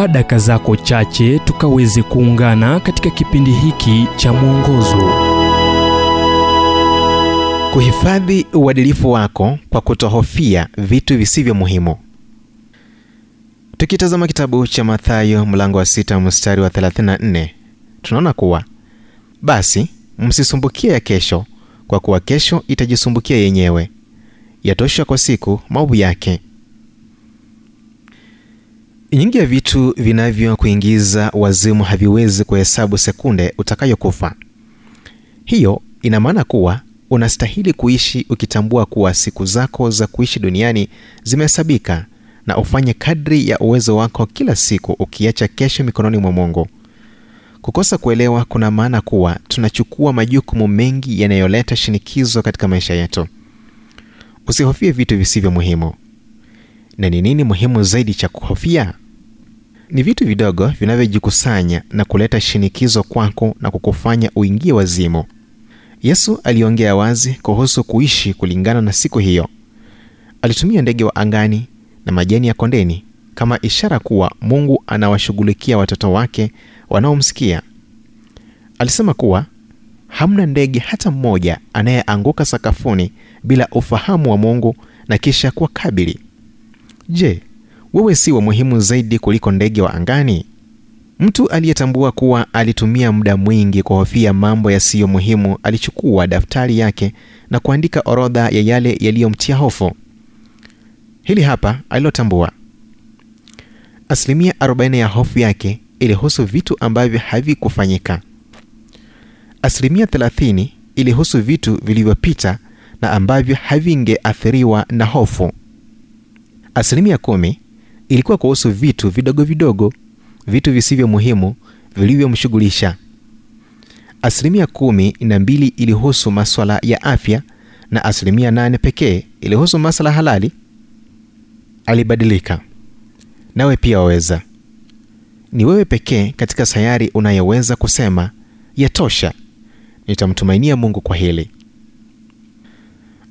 chukua daka zako chache tukaweze kuungana katika kipindi hiki cha mwongozo. Kuhifadhi uadilifu wako kwa kutohofia vitu visivyo muhimu. Tukitazama kitabu cha mathayo mlango wa sita mstari wa 34 tunaona kuwa basi msisumbukie ya kesho kwa kuwa kesho itajisumbukia yenyewe. Yatosha kwa siku maovu yake nyingi ya vitu vinavyokuingiza wazimu haviwezi kuhesabu sekunde utakayokufa. Hiyo ina maana kuwa unastahili kuishi ukitambua kuwa siku zako za kuishi duniani zimehesabika na ufanye kadri ya uwezo wako kila siku ukiacha kesho mikononi mwa mungu. Kukosa kuelewa kuna maana kuwa tunachukua majukumu mengi yanayoleta shinikizo katika maisha yetu. Usihofie vitu visivyo muhimu na ni nini muhimu zaidi cha kuhofia? Ni vitu vidogo vinavyojikusanya na kuleta shinikizo kwako na kukufanya uingie wazimu. Yesu aliongea wazi kuhusu kuishi kulingana na siku hiyo. Alitumia ndege wa angani na majani ya kondeni kama ishara kuwa mungu anawashughulikia watoto wake wanaomsikia. Alisema kuwa hamna ndege hata mmoja anayeanguka sakafuni bila ufahamu wa mungu na kisha kuwa kabili je wewe si wa muhimu zaidi kuliko ndege wa angani? Mtu aliyetambua kuwa alitumia muda mwingi kuhofia mambo yasiyo muhimu alichukua daftari yake na kuandika orodha ya yale yaliyomtia hofu. Hili hapa alilotambua. Asilimia 40 ya hofu yake ilihusu vitu ambavyo havikufanyika. Asilimia 30 ilihusu vitu vilivyopita na ambavyo havingeathiriwa na hofu asilimia kumi ilikuwa kuhusu vitu vidogo vidogo vitu visivyo muhimu vilivyomshughulisha. Asilimia kumi na mbili ilihusu maswala ya afya na asilimia nane pekee ilihusu masala halali. Alibadilika. Nawe pia waweza. Ni wewe pekee katika sayari unayeweza kusema yatosha nitamtumainia mungu kwa hili